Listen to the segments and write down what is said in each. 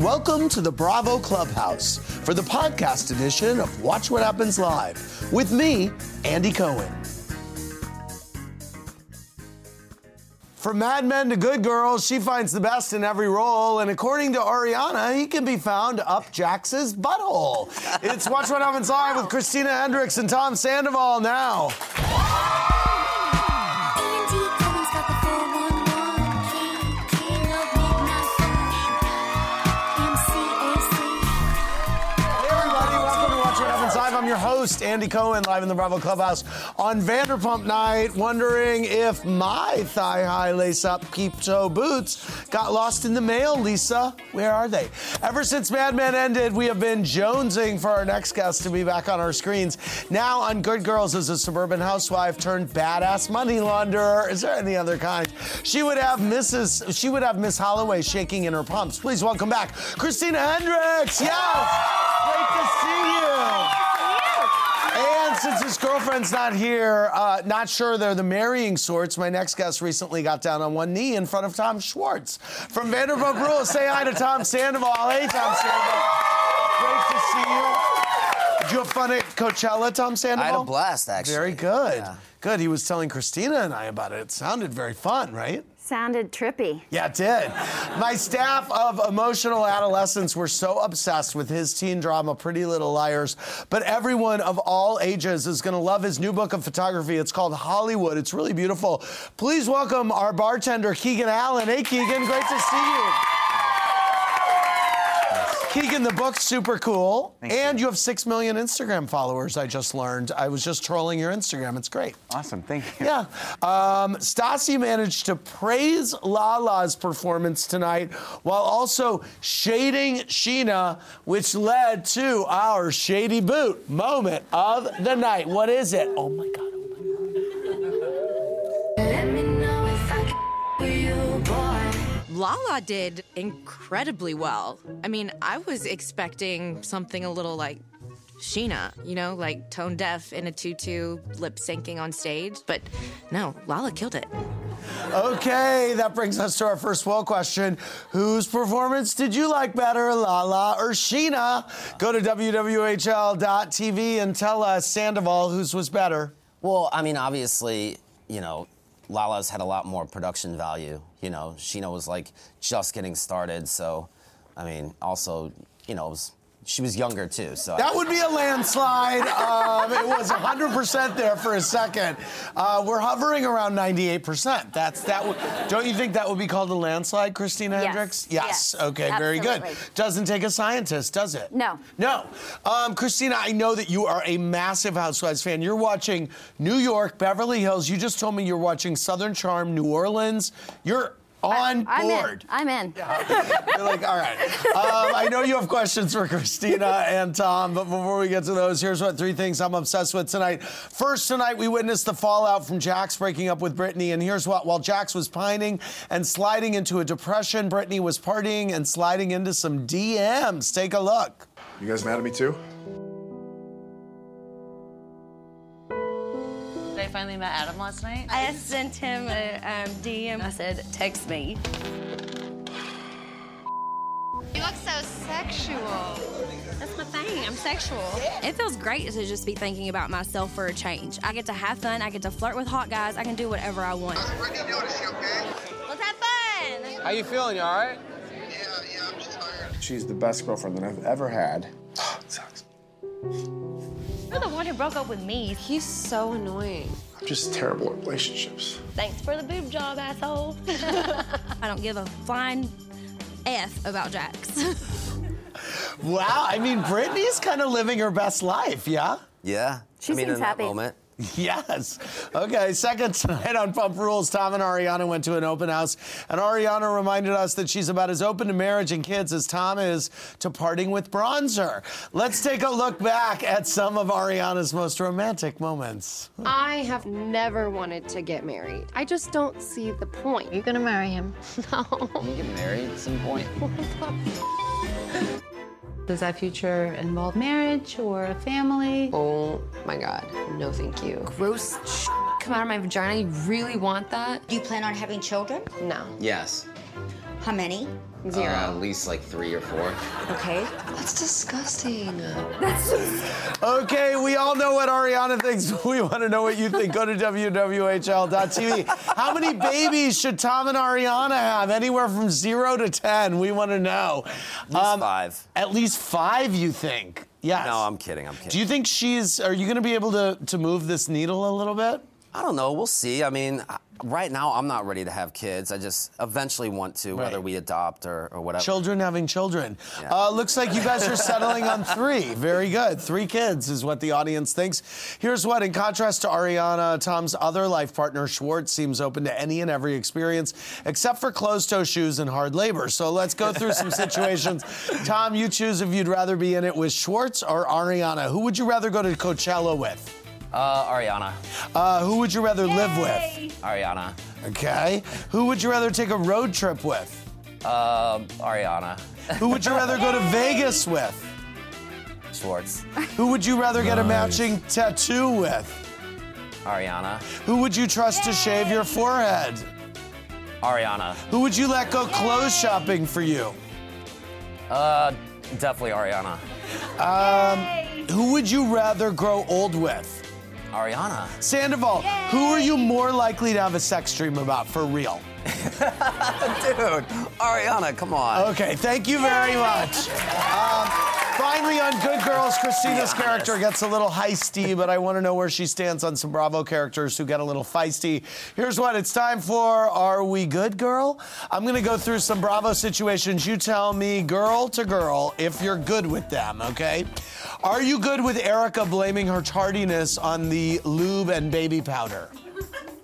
Welcome to the Bravo Clubhouse for the podcast edition of Watch What Happens Live with me, Andy Cohen. From Mad Men to Good Girls, she finds the best in every role, and according to Ariana, he can be found up Jax's butthole. It's Watch What Happens Live with Christina Hendricks and Tom Sandoval now. Host, Andy Cohen, live in the Bravo Clubhouse on Vanderpump Night, wondering if my thigh-high lace-up keep-toe boots got lost in the mail, Lisa. Where are they? Ever since Mad Men ended, we have been jonesing for our next guest to be back on our screens. Now on Good Girls as a suburban housewife turned badass money launderer. Is there any other kind? She would have Mrs. She would have Miss Holloway shaking in her pumps. Please welcome back Christina Hendricks. Yes, great to see you. Since his girlfriend's not here, uh, not sure they're the marrying sorts, my next guest recently got down on one knee in front of Tom Schwartz. From Vanderpump Rules, say hi to Tom Sandoval. Hey, Tom Sandoval. Great to see you. Did you have fun at Coachella, Tom Sandoval? I had a blast, actually. Very good. Yeah. Good. He was telling Christina and I about it. It sounded very fun, right? Sounded trippy. Yeah, it did. My staff of emotional adolescents were so obsessed with his teen drama, Pretty Little Liars. But everyone of all ages is going to love his new book of photography. It's called Hollywood. It's really beautiful. Please welcome our bartender, Keegan Allen. Hey, Keegan, great to see you. Keegan, the book's super cool. and you. have 6 million Instagram followers, I just learned. I was just trolling your Instagram. It's great. Awesome, thank you. Yeah. Um, Stassi managed to praise Lala's performance tonight while also shading Sheena, which led to our shady boot moment of the night. What is it? Oh my God. Lala did incredibly well. I mean, I was expecting something a little like Sheena, you know, like tone deaf in a tutu, lip syncing on stage. But no, Lala killed it. Okay, that brings us to our first poll question. Whose performance did you like better, Lala or Sheena? Go to WWHL.tv and tell us, Sandoval, whose was better. Well, I mean, obviously, you know, Lala's had a lot more production value. You know, Sheena was like just getting started. So, I mean, also, you know, it was, she was younger too. So That would be a landslide. Um, it was 100% there for a second. Uh, we're hovering around 98%. That's that. Would, don't you think that would be called a landslide, Christina Yes. Hendricks? Yes. yes. Okay, very good. Absolutely. Doesn't take a scientist, does it? No. No. Um, Christina, I know that you are a massive Housewives fan. You're watching New York, Beverly Hills. You just told me you're watching Southern Charm, New Orleans. You're on I'm board. in. I'm in. You're like, all right. Um, I know you have questions for Christina and Tom, but before we get to those, here's what three things I'm obsessed with tonight. First, tonight we witnessed the fallout from Jax breaking up with Brittany, and here's what: while Jax was pining and sliding into a depression, Brittany was partying and sliding into some DMs. Take a look. You guys mad at me too? Finally met Adam last night. I sent him a um, DM. I said, text me. You look so sexual. That's my thing. I'm sexual. It feels great to just be thinking about myself for a change. I get to have fun. I get to flirt with hot guys. I can do whatever I want. Let's have fun. How you feeling? You all right? Yeah, yeah. I'm just tired. She's the best girlfriend that I've ever had. Oh, sucks. You're the one who broke up with me. He's so annoying. I'm just terrible at relationships. Thanks for the boob job, asshole. I don't give a flying F about Jax. Wow, I mean, Brittany's kind of living her best life, yeah? Yeah. She I mean, seems in that happy. moment. Yes. Okay, second tonight on Pump Rules, Tom and Ariana went to an open house, and Ariana reminded us that she's about as open to marriage and kids as Tom is to parting with bronzer. Let's take a look back at some of Ariana's most romantic moments. I have never wanted to get married. I just don't see the point. You're gonna marry him. No. You get married at some point. Does that future involve marriage or a family? Oh my god. No, thank you. Gross sh- come out of my vagina. You really want that? Do you plan on having children? No. Yes. How many? Zero. Uh, at least like three or four. Okay. That's disgusting. Okay, we all know what Ariana thinks. We want to know what you think. Go to WWHL.tv. How many babies should Tom and Ariana have? Anywhere from zero to 10. We want to know. At least five. At least five, you think? Yes. No, I'm kidding. I'm kidding. Do you think she's, are you going to be able to, to move this needle a little bit? I don't know. We'll see. I mean, right now I'm not ready to have kids. I just eventually want to, whether we adopt or, or whatever. Children having children. Yeah. Uh, looks like you guys are settling on three. Very good. Three kids is what the audience thinks. Here's what, in contrast to Ariana, Tom's other life partner, Schwartz, seems open to any and every experience except for closed toe shoes and hard labor. So let's go through some situations. Tom, you choose if you'd rather be in it with Schwartz or Ariana. Who would you rather go to Coachella with? Uh, Ariana. Uh, who would you rather live with? Ariana. Okay. Who would you rather take a road trip with? Uh, Ariana. Who would you rather go to Vegas with? Schwartz. Who would you rather get a matching tattoo with? Ariana. Who would you trust to shave your forehead? Ariana. Who would you let go clothes shopping for you? Uh, definitely Ariana. Who would you rather grow old with? Ariana. Sandoval, who are you more likely to have a sex dream about for real? Dude, Ariana, come on. Okay, thank you very much. Um, finally, on Good Girls, Christina's character gets a little heisty, but I want to know where she stands on some Bravo characters who get a little feisty. Here's what it's time for Are We Good Girl? I'm going to go through some Bravo situations. You tell me, girl to girl, if you're good with them, okay? Are you good with Erica blaming her tardiness on the lube and baby powder?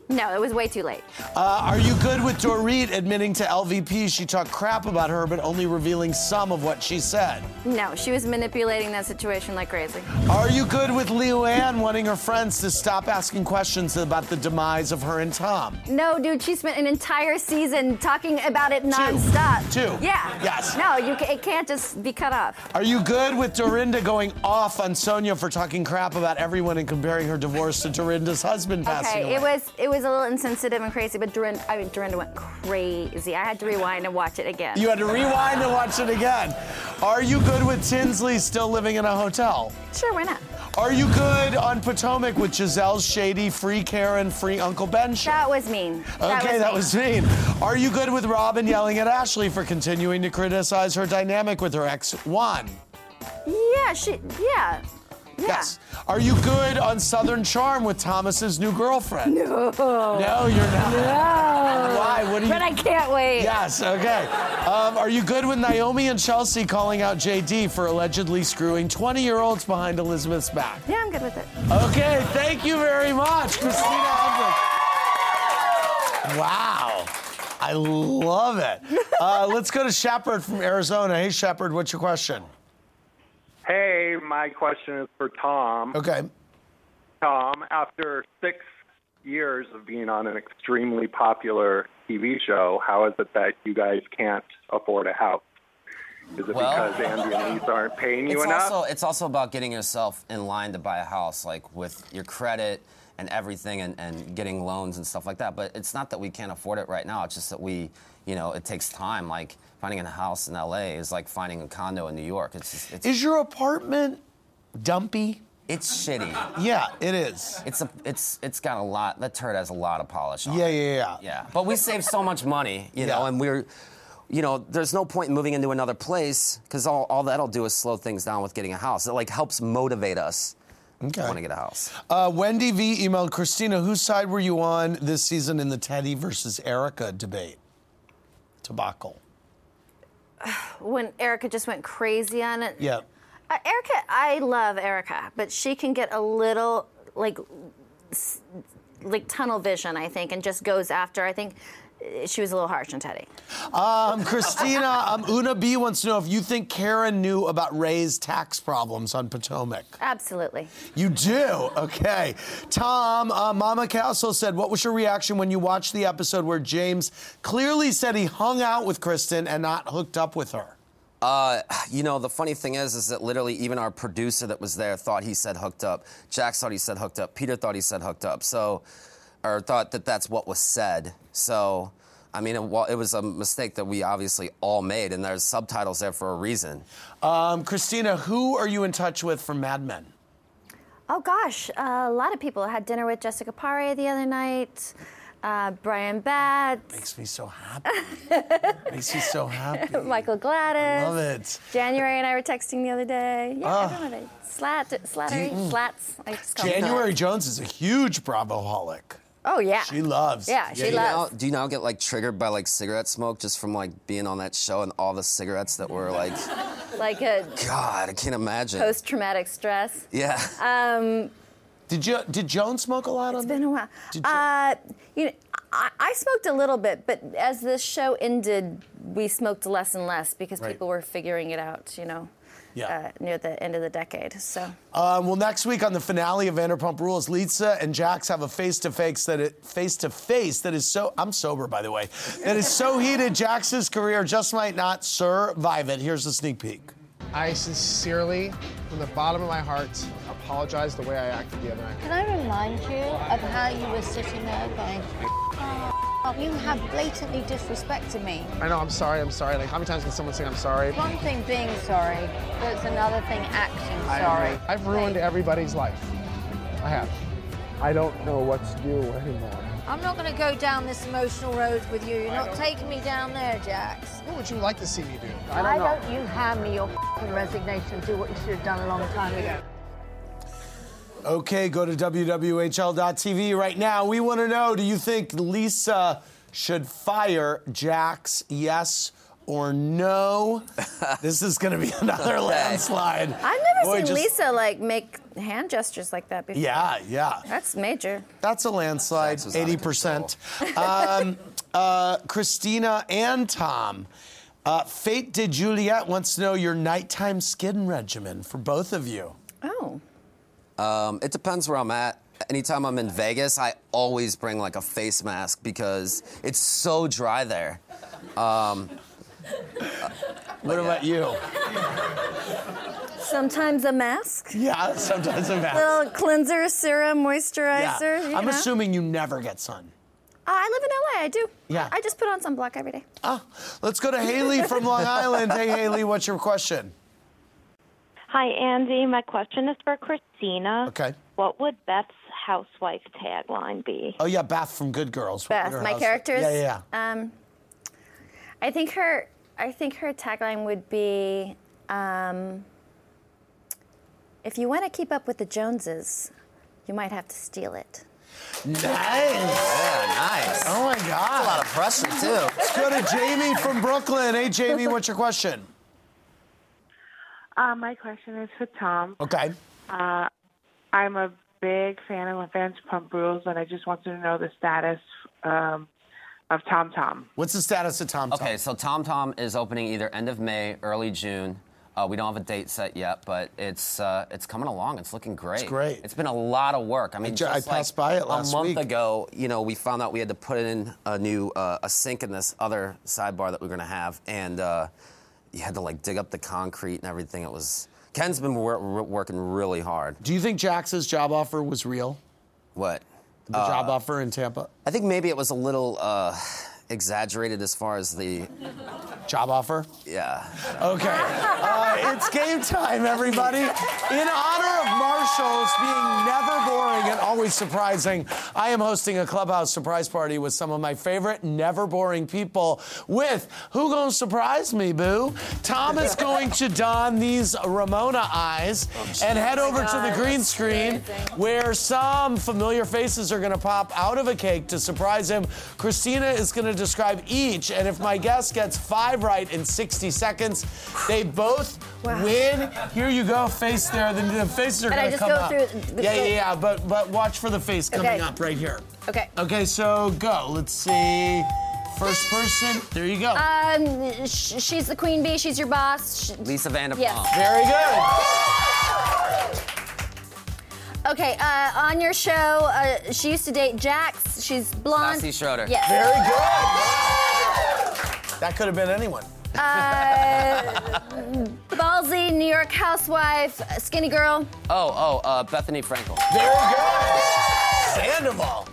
No, it was way too late. Uh, are you good with Dorit admitting to LVP she talked crap about her, but only revealing some of what she said? No, she was manipulating that situation like crazy. Are you good with Leo Luann wanting her friends to stop asking questions about the demise of her and Tom? No, dude, she spent an entire season talking about it nonstop. Two. Yeah. Yes. No, you ca- it can't just be cut off. Are you good with Dorinda going off on Sonja for talking crap about everyone and comparing her divorce to Dorinda's husband passing Okay, away? it was it was a little insensitive and crazy, but Dorinda, I mean, Dorinda went crazy. I had to rewind and watch it again. You had to rewind and watch it again. Are you good with Tinsley still living in a hotel? sure, why not? Are you good on Potomac with Gizelle's shady, free Karen, free Uncle Ben shit? That was mean. Okay, that mean. was mean. Are you good with Robyn yelling at Ashley for continuing to criticize her dynamic with her ex Juan? Yeah, she. Yeah. Yeah. Yes. Are you good on Southern Charm with Thomas's new girlfriend? No. No, you're not. No. Why? What do you? But I can't wait. Yes. Okay. Um, are you good with Naomie and Chelsea calling out JD for allegedly screwing 20-year-olds behind Elizabeth's back? Yeah, I'm good with it. Okay. Thank you very much, Christina Hendricks. Wow. I love it. Uh, let's go to Shepard from Arizona. Hey, Shepard, what's your question? Hey, my question is for Tom. Okay. Tom, after six years of being on an extremely popular TV show, how is it that you guys can't afford a house? Is it Well- because Andy and Lisa aren't paying you It's enough? also it's also about getting yourself in line to buy a house, like with your credit and everything, and, and getting loans and stuff like that. But it's not that we can't afford it right now. It's just that we, you know, it takes time. Like finding a house in LA is like finding a condo in New York. It's just, it's Is your apartment dumpy? it's shitty. Yeah, it is. It's a it's it's got a lot. That turd has a lot of polish on. Yeah, it. yeah, yeah. Yeah, but we save so much money, you know, and we're you know, there's no point in moving into another place because all, all that'll do is slow things down with getting a house. It like helps motivate us Okay. to want to get a house. Uh, Wendy V emailed Christina, whose side were you on this season in the Teddy versus Erica debate? Tobacco. When Erica just went crazy on it. Yeah. Uh, Erica, I love Erica, but she can get a little like like tunnel vision, I think, and just goes after. I think she was a little harsh on Teddy. Um, Christina, um, Una B wants to know if you think Karen knew about Ray's tax problems on Potomac. Absolutely. You do? Okay. Tom, uh, Mama Castle said, What was your reaction when you watched the episode where James clearly said he hung out with Kristen and not hooked up with her? Uh, you know, the funny thing is, is that literally even our producer that was there thought he said hooked up. Jack thought he said hooked up. Peter thought he said hooked up. So, or thought that that's what was said. So, I mean, it, it was a mistake that we obviously all made, and there's subtitles there for a reason. Um, Christina, who are you in touch with from Mad Men? Oh gosh, a lot of people I had dinner with Jessica Paré the other night. Uh, Bryan Batts, Makes me so happy. Makes me so happy. Michael Gladis. Love it. January and I were texting the other day. Yeah, Ah. everyone. They, slat, slattery, Mm. slats. I just call January slats. Jones is a huge Bravoholic. Oh yeah. She loves. Yeah, she do you loves. Now, do you now get like triggered by like cigarette smoke just from like being on that show and all the cigarettes that were like, Like a God, I can't imagine. post-traumatic stress. Yeah. Um, Did you did Joan smoke a lot on it's been a while. Did you- Uh, you know, I, I smoked a little bit, but as the show ended, we smoked less and less because Right. people were figuring it out. You know, Yeah. uh, near the end of the decade. So. Um, well, next week on the finale of Vanderpump Rules, Lisa and Jax have a face to face that it face to face that is so. I'm sober, by the way. That is so heated. Jax's career just might not survive it. Here's a sneak peek. I sincerely, from the bottom of my heart, apologize the way I acted the other night. Can I remind you of how you were sitting there going, "Oh, Oh, you have blatantly disrespected me. I know, I'm sorry, I'm sorry. Like, how many times can someone say I'm sorry? One thing being sorry, but it's another thing acting sorry. I've ruined everybody's life. I have. I don't know what to do anymore. I'm not going to go down this emotional road with you. You're not taking me down there, Jax. What would you like to see me do? I Why don't know. don't you hand me your f***ing resignation and do what you should have done a long time ago? Okay, go to WWHL.tv right now. We want to know do you think Lisa should fire Jax? Yes or no? this is going to be another landslide. I've never Boy, seen just- Lisa like make hand gestures like that before. Yeah, yeah. That's major. That's a landslide, Jax was out of 80%. um, uh, Christina and Tom. Uh, Fate de Juliet wants to know your nighttime skin regimen for both of you. Oh. Um, it depends where I'm at. Anytime I'm in Vegas, I always bring like a face mask because it's so dry there. Um, What about you? Sometimes a mask. Yeah, sometimes a mask. Little cleanser, serum, Yeah. moisturizer. you I'm know. assuming you never get sun. Uh, I live in LA. I do. Yeah. I just put on sunblock every day. Ah, let's go to Haley from Long Island. Hey, Haley, what's your question? Hi, Andy. My question is for Christina. Okay. What would Beth's housewife tagline be? Oh, yeah, Beth from Good Girls. Beth, my house- characters. Yeah, yeah, yeah. Um, I think her. I think her tagline would be, um, "If you want to keep up with the Joneses, you might have to steal it." Nice. yeah, nice. Oh, my That's a lot of pressure too. Let's go to Jamie from Brooklyn. Hey, Jamie, what's your question? Uh, my question is for Tom. Okay. Uh, I'm a big fan of Vanderpump Rules, and I just wanted to know the status um, of Tom Tom. What's the status of Tom Tom? Okay, so Tom Tom is opening either end of May, early June. Uh, we don't have a date set yet, but it's uh, it's coming along. It's looking great. It's great. It's been a lot of work. I mean, ju- I just like passed by it last a month week. ago. You know, we found out we had to put in a new uh, a sink in this other sidebar that we are gonna have, and uh, you had to like dig up the concrete and everything. It was Ken's been wor- wor- working really hard. Do you think Jax's job offer was real? What? The Uh, job offer in Tampa? I think maybe it was a little uh, exaggerated as far as the Job offer? yeah. Okay. Uh, it's game time, everybody. In honor of Marshalls being never boring and always surprising, I am hosting a clubhouse surprise party with some of my favorite never boring people. With who gonna surprise me, boo? Tom is going to don these Ramona eyes and head over to the green screen where some familiar faces are gonna pop out of a cake to surprise him. Christina is gonna describe each, and if my guest gets five right in 60 seconds, they both win. Here you go, face there. The, the faces are gonna just come go up. through the- yeah, yeah, yeah. But but watch for the face coming Okay. up right here. Okay. Okay, so go. Let's see. First person. There you go. Um, sh- she's the queen bee. She's your boss. Sh- Lisa Vanderpump. Yes. Very good. Okay, uh, on your show, uh, she used to date Jax. She's blonde. Stassi Schroeder. Yes. Very good. That could have been anyone. Uh, ballsy New York housewife, uh, skinny girl. Oh, oh, uh, Bethenny Frankel. Very good. Sandoval.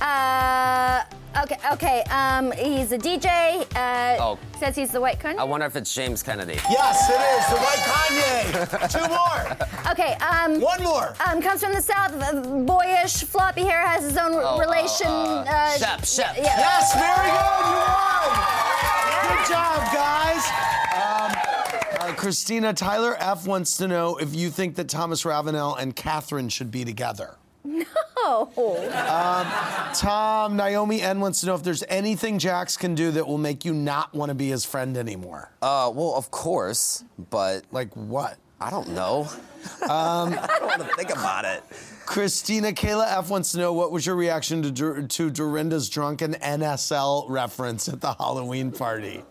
Uh, okay, okay. Um, he's a DJ. Uh, Oh. Says he's the white Kanye. I wonder if it's James Kennedy. Yes, it is. The white Kanye. Two more. Okay. Um, One more. Um, comes from the south. uh, Boyish, floppy hair, has his own Oh, uh, relation. uh, Shep, Shep. Yeah. Yes, very good. You won. Good job, guys. Um, uh, Christina Tyler F wants to know if you think that Thomas Ravenel and Kathryn should be together. No. Um, Tom, Naomi N wants to know if there's anything Jax can do that will make you not want to be his friend anymore. Uh, well, of course, but like what? I don't know. Um, I don't want to think about it. Christina Kayla F wants to know what was your reaction to Dur- to Dorinda's drunken NSL reference at the Halloween party.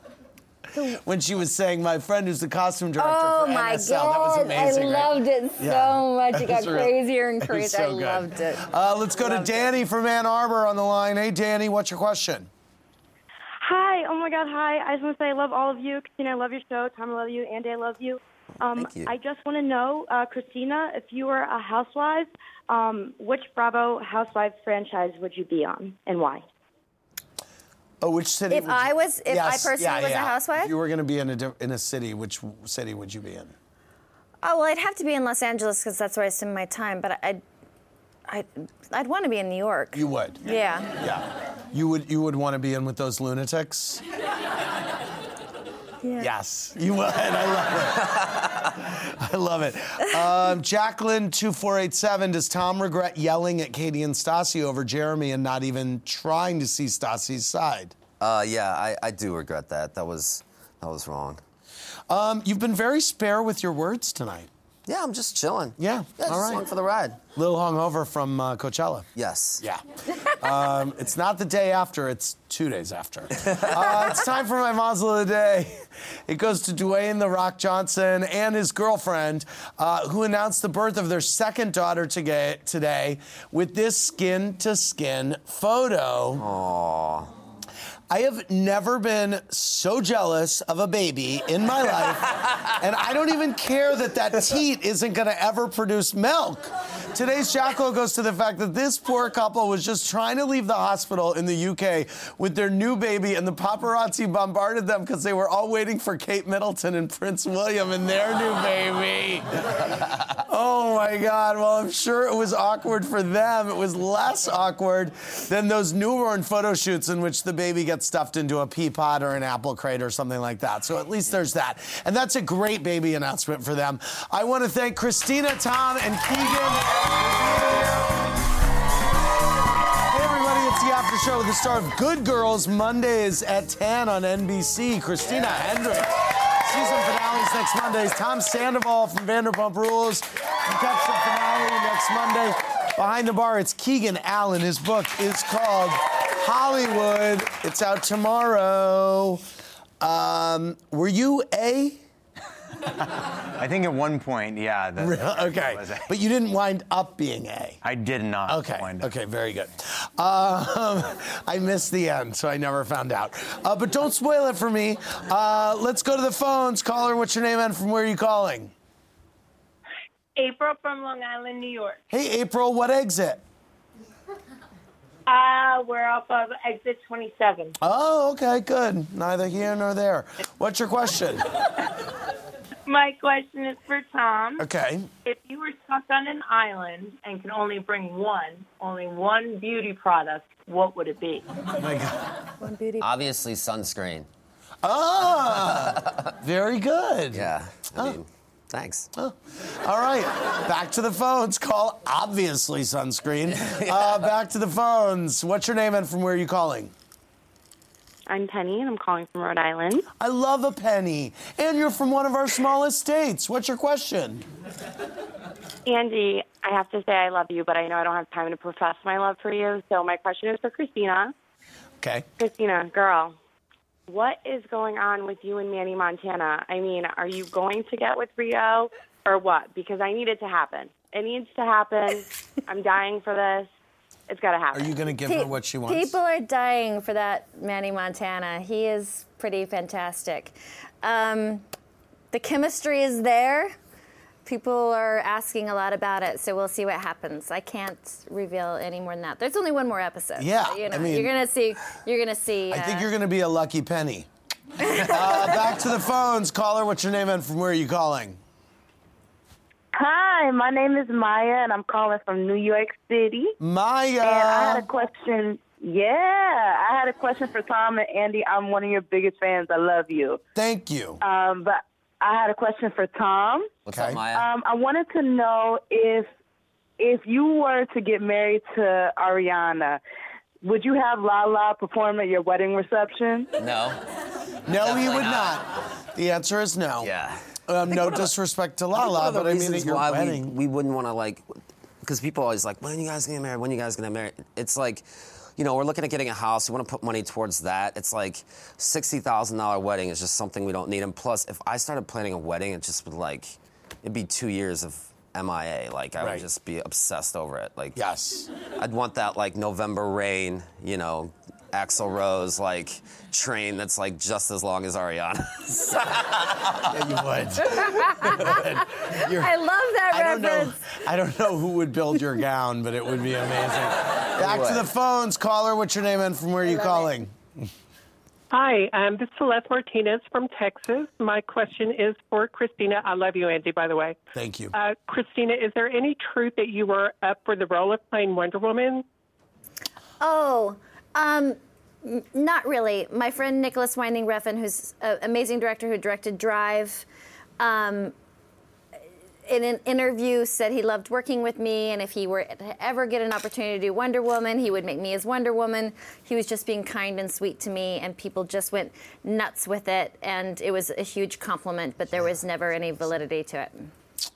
When she was saying, "My friend who's the costume director Oh for my NSL," that was god! amazing. I right? loved it so Yeah. much. That It got real- crazier and crazier. so I good. loved it. Uh, let's go to Loved it. Danny from Ann Arbor on the line. Hey, Danny, what's your question? Hi, oh my God, hi. I just want to say I love all of you. Christina, I love your show. Tom, I love you. Andy, I love you. Um, Thank you. I just want to know, uh, Christina, if you were a housewife, um, which Bravo Housewives franchise would you be on and why? Oh, which city? If would you- I was- if I personally yeah, was a housewife? If you were going to be in a in a city, which city would you be in? Oh well, I'd have to be in Los Angeles because that's where I spend my time. But I'd, I'd, I'd want to be in New York. You would. Yeah. Yeah. You would you would want to be in with those lunatics? Yeah. Yes, you would. I love it. I love it. Um, Jacqueline two four eight seven. Does Tom regret yelling at Katie and Stassi over Jeremy and not even trying to see Stassi's side? Uh, yeah, I, I do regret that. That was that was wrong. Um, you've been very spare with your words tonight. Yeah, I'm just chilling. Yeah. Yeah, all just right. along for the ride. Little hungover from uh, Coachella. Yes. Yeah. Um, it's not the day after, it's two days after. Uh, it's time for my Mazel of the Day. It goes to Dwayne The Rock Johnson and his girlfriend, uh, who announced the birth of their second daughter toga- today with this skin to skin photo. Aww. I have never been so jealous of a baby in my life, and I don't even care that that teat isn't going to ever produce milk. Today's Jackhole goes to the fact that this poor couple was just trying to leave the hospital in the UK with their new baby, and the paparazzi bombarded them because they were all waiting for Kate Middleton and Prince William and their new baby. My God. Well, I'm sure it was awkward for them. It was less awkward than those newborn photo shoots in which the baby gets stuffed into a pea pod or an apple crate or something like that. So at least there's that. And that's a great baby announcement for them. I want to thank Christina, Tom, and Keegan. Hey everybody, it's the after show with the star of Good Girls Mondays at 10 on NBC. Christina Hendricks. Season finales next Mondays. Tom Sandoval from Vanderpump Rules. You catch the finale next Monday. Behind the bar, it's Keegan Allen. His book is called Hollywood. It's out tomorrow. Um, were you A? I think at one point, yeah. The, Really? Okay. was a- But you didn't wind up being A. I did not. Okay. wind up. Okay. Very good. Um, I missed the end, so I never found out. Uh, but don't spoil it for me. Uh, let's go to the phones. Caller, what's your name and from where are you calling? April from Long Island, New York. Hey, April. What exit? Uh, we're off of exit 27. Oh, okay. Good. Neither here nor there. What's your question? My question is for Tom. Okay. If you were stuck on an island and could only bring one, only one beauty product, what would it be? Oh my God. One beauty. Obviously, sunscreen. Ah, very good. Yeah. I mean, thanks. All right, back to the phones. Call obviously sunscreen. Uh, back to the phones. What's your name and from where are you calling? I'm Penny, and I'm calling from Rhode Island. I love a penny. And you're from one of our smallest states. What's your question? Andy, I have to say I love you, but I know I don't have time to profess my love for you. So my question is for Christina. Okay. Christina, girl, what is going on with you and Manny Montana? I mean, are you going to get with Rio or what? Because I need it to happen. It needs to happen. I'm dying for this. It's got to happen. Are you going to give her what she wants? People are dying for that Manny Montana. He is pretty fantastic. Um, the chemistry is there. People are asking a lot about it, so we'll see what happens. I can't reveal any more than that. There's only one more episode. Yeah, so, you know, I mean- you're gonna see. You're gonna see. I think uh, you're going to be a lucky penny. uh, back to the phones. Caller, what's your name and from where are you calling? Hi, my name is Maya, and I'm calling from New York City. Maya. And I had a question. Yeah, I had a question for Tom and Andy. I'm one of your biggest fans. I love you. Thank you. Um, but I had a question for Tom. What's up, Maya? Um, I wanted to know if if you were to get married to Ariana, would you have Lala perform at your wedding reception? No. No, he would not. not. The answer is no. Yeah. Um, no disrespect to Lala, but I mean, at your why wedding. We, we wouldn't want to like, because people always like, when are you guys gonna get married? When are you guys gonna get married? It's like, you know, we're looking at getting a house. We want to put money towards that. It's like sixty thousand dollar wedding is just something we don't need. And plus, if I started planning a wedding, it just would like, it'd be two years of MIA. Like I Right. would just be obsessed over it. Like yes, I'd want that like November rain. You know. Axl Rose like train that's like just as long as Ariana's. yeah, you would. You're- I love that I don't know. reference. I don't know who would build your gown, but it would be amazing. Back to the phones. Caller, what's your name and from where are you calling? Hi, um, this is Celeste Martinez from Texas. My question is for Christina. I love you, Andy, by the way. Thank you. Uh, Christina, is there any truth that you were up for the role of playing Wonder Woman? Oh, um, n- not really. My friend Nicolas Winding Refn, who's an amazing director who directed Drive, um, in an interview said he loved working with me, and if he were to ever get an opportunity to do Wonder Woman, he would make me as Wonder Woman. He was just being kind and sweet to me, and people just went nuts with it, and it was a huge compliment, but there was never any validity to it.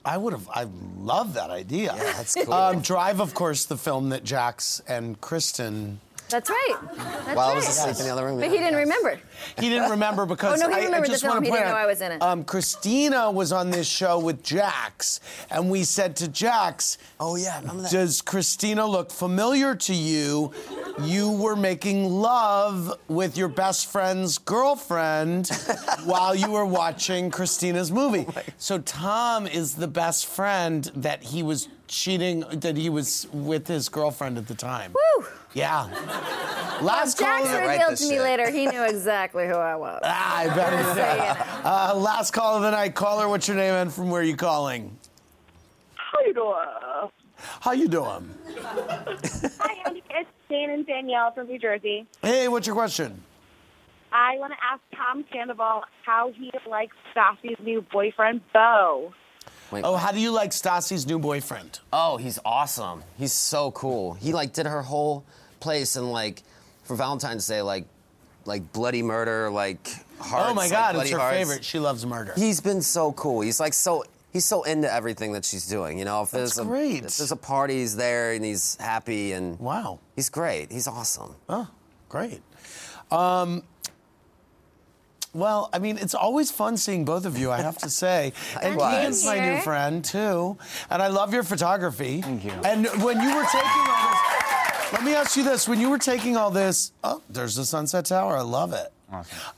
I would have. I love that idea. Yeah, that's cool. Um, Drive, of course, the film that Jax and Kristen. That's right. That's While I was asleep in the other room. But he didn't remember. He didn't remember because Oh, no, he I, I remembered the just film. want He to point didn't out, know I was in it. Um, Christina was on this show with Jax, and we said to Jax, "Oh yeah, remember that? Does Christina look familiar to you? You were making love with your best friend's girlfriend while you were watching Christina's movie. So Tom is the best friend that he was cheating, that he was with his girlfriend at the time. Woo! Yeah. Last Jax call. revealed to me later he knew exactly who I was. Ah, I bet he did. Uh, last call of the night. Caller, what's your name and from where are you calling? How you doing? How you doing? Hi, Andy. It's Jane and Danielle from New Jersey. Hey, what's your question? I want to ask Tom Sandoval how he likes Stassi's new boyfriend, Bo. Oh, how do you like Stassi's new boyfriend? Oh, he's awesome. He's so cool. He like did her whole place and like for Valentine's Day, like like bloody murder, like hearts. oh my God, bloody it's her hearts. favorite. She loves murder. He's been so cool. He's like so he's so into everything that she's doing. You know, if That's there's a great. if there's a party, he's there and he's happy and wow, he's great. He's awesome. Oh, great. Um, well, I mean, it's always fun seeing both of you, I have to say. and Likewise. Keegan's my new friend, too. And I love your photography. Thank you. And when you were taking all this, let me ask you this. When you were taking all this, oh, there's the Sunset Tower. I love it.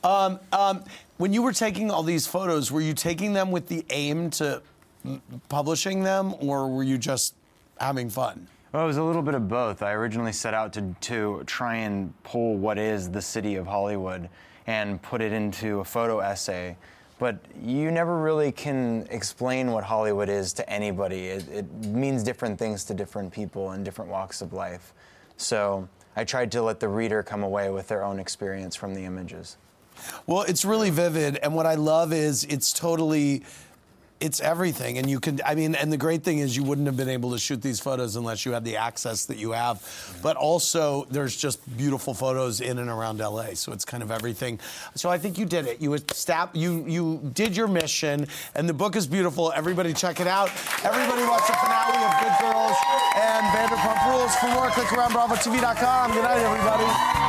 Um, um, when you were taking all these photos, were you taking them with the aim to m- publishing them, or were you just having fun? Well, it was a little bit of both. I originally set out to, to try and pull what is the city of Hollywood and put it into a photo essay. but you never really can explain what Hollywood is to anybody. It, it means different things to different people in different walks of life. So I tried to let the reader come away with their own experience from the images. Well, it's really vivid, and what I love is it's totally. It's everything, and you can. I mean, and the great thing is you wouldn't have been able to shoot these photos unless you had the access that you have. But also, there's just beautiful photos in and around LA, so it's kind of everything. So I think you did it. You stop. You you did your mission, and the book is beautiful. Everybody check it out. Everybody watch the finale of Good Girls and Vanderpump Rules. For more, click around BravoTV.com. Good night, everybody.